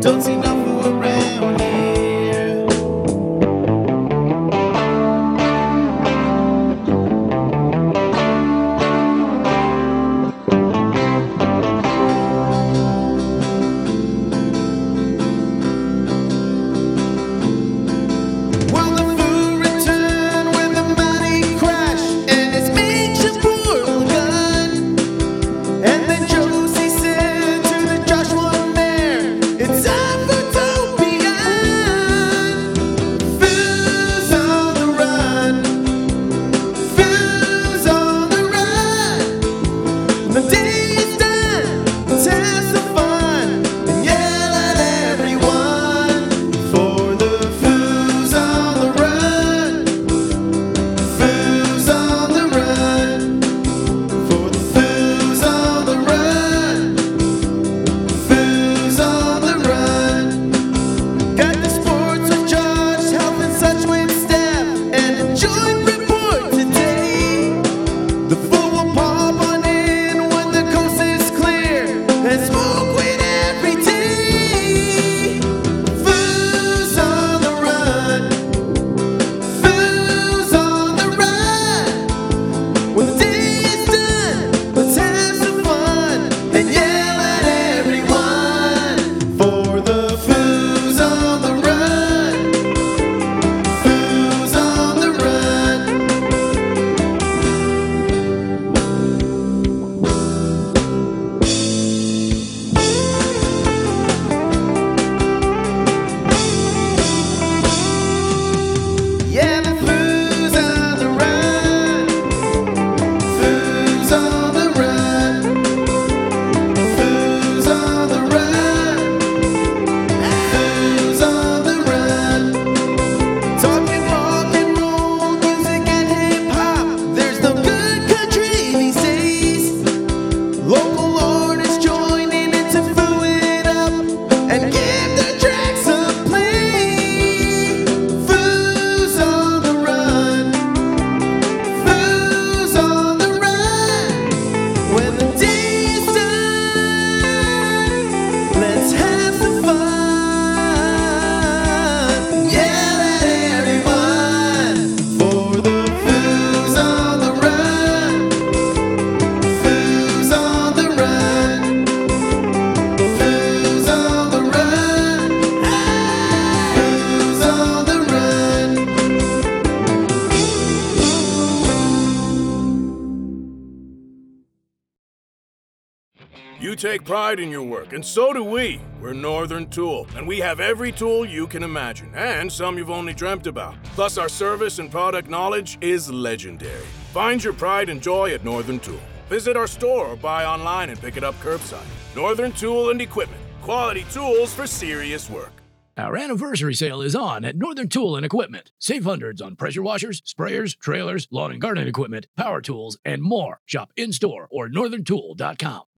Don't see nothing. You take pride in your work, and so do we. We're Northern Tool, and we have every tool you can imagine, and some you've only dreamt about. Plus, our service and product knowledge is legendary. Find your pride and joy at Northern Tool. Visit our store or buy online and pick it up curbside. Northern Tool and Equipment. Quality tools for serious work. Our anniversary sale is on at Northern Tool and Equipment. Save hundreds on pressure washers, sprayers, trailers, lawn and garden equipment, power tools, and more. Shop in store or northerntool.com.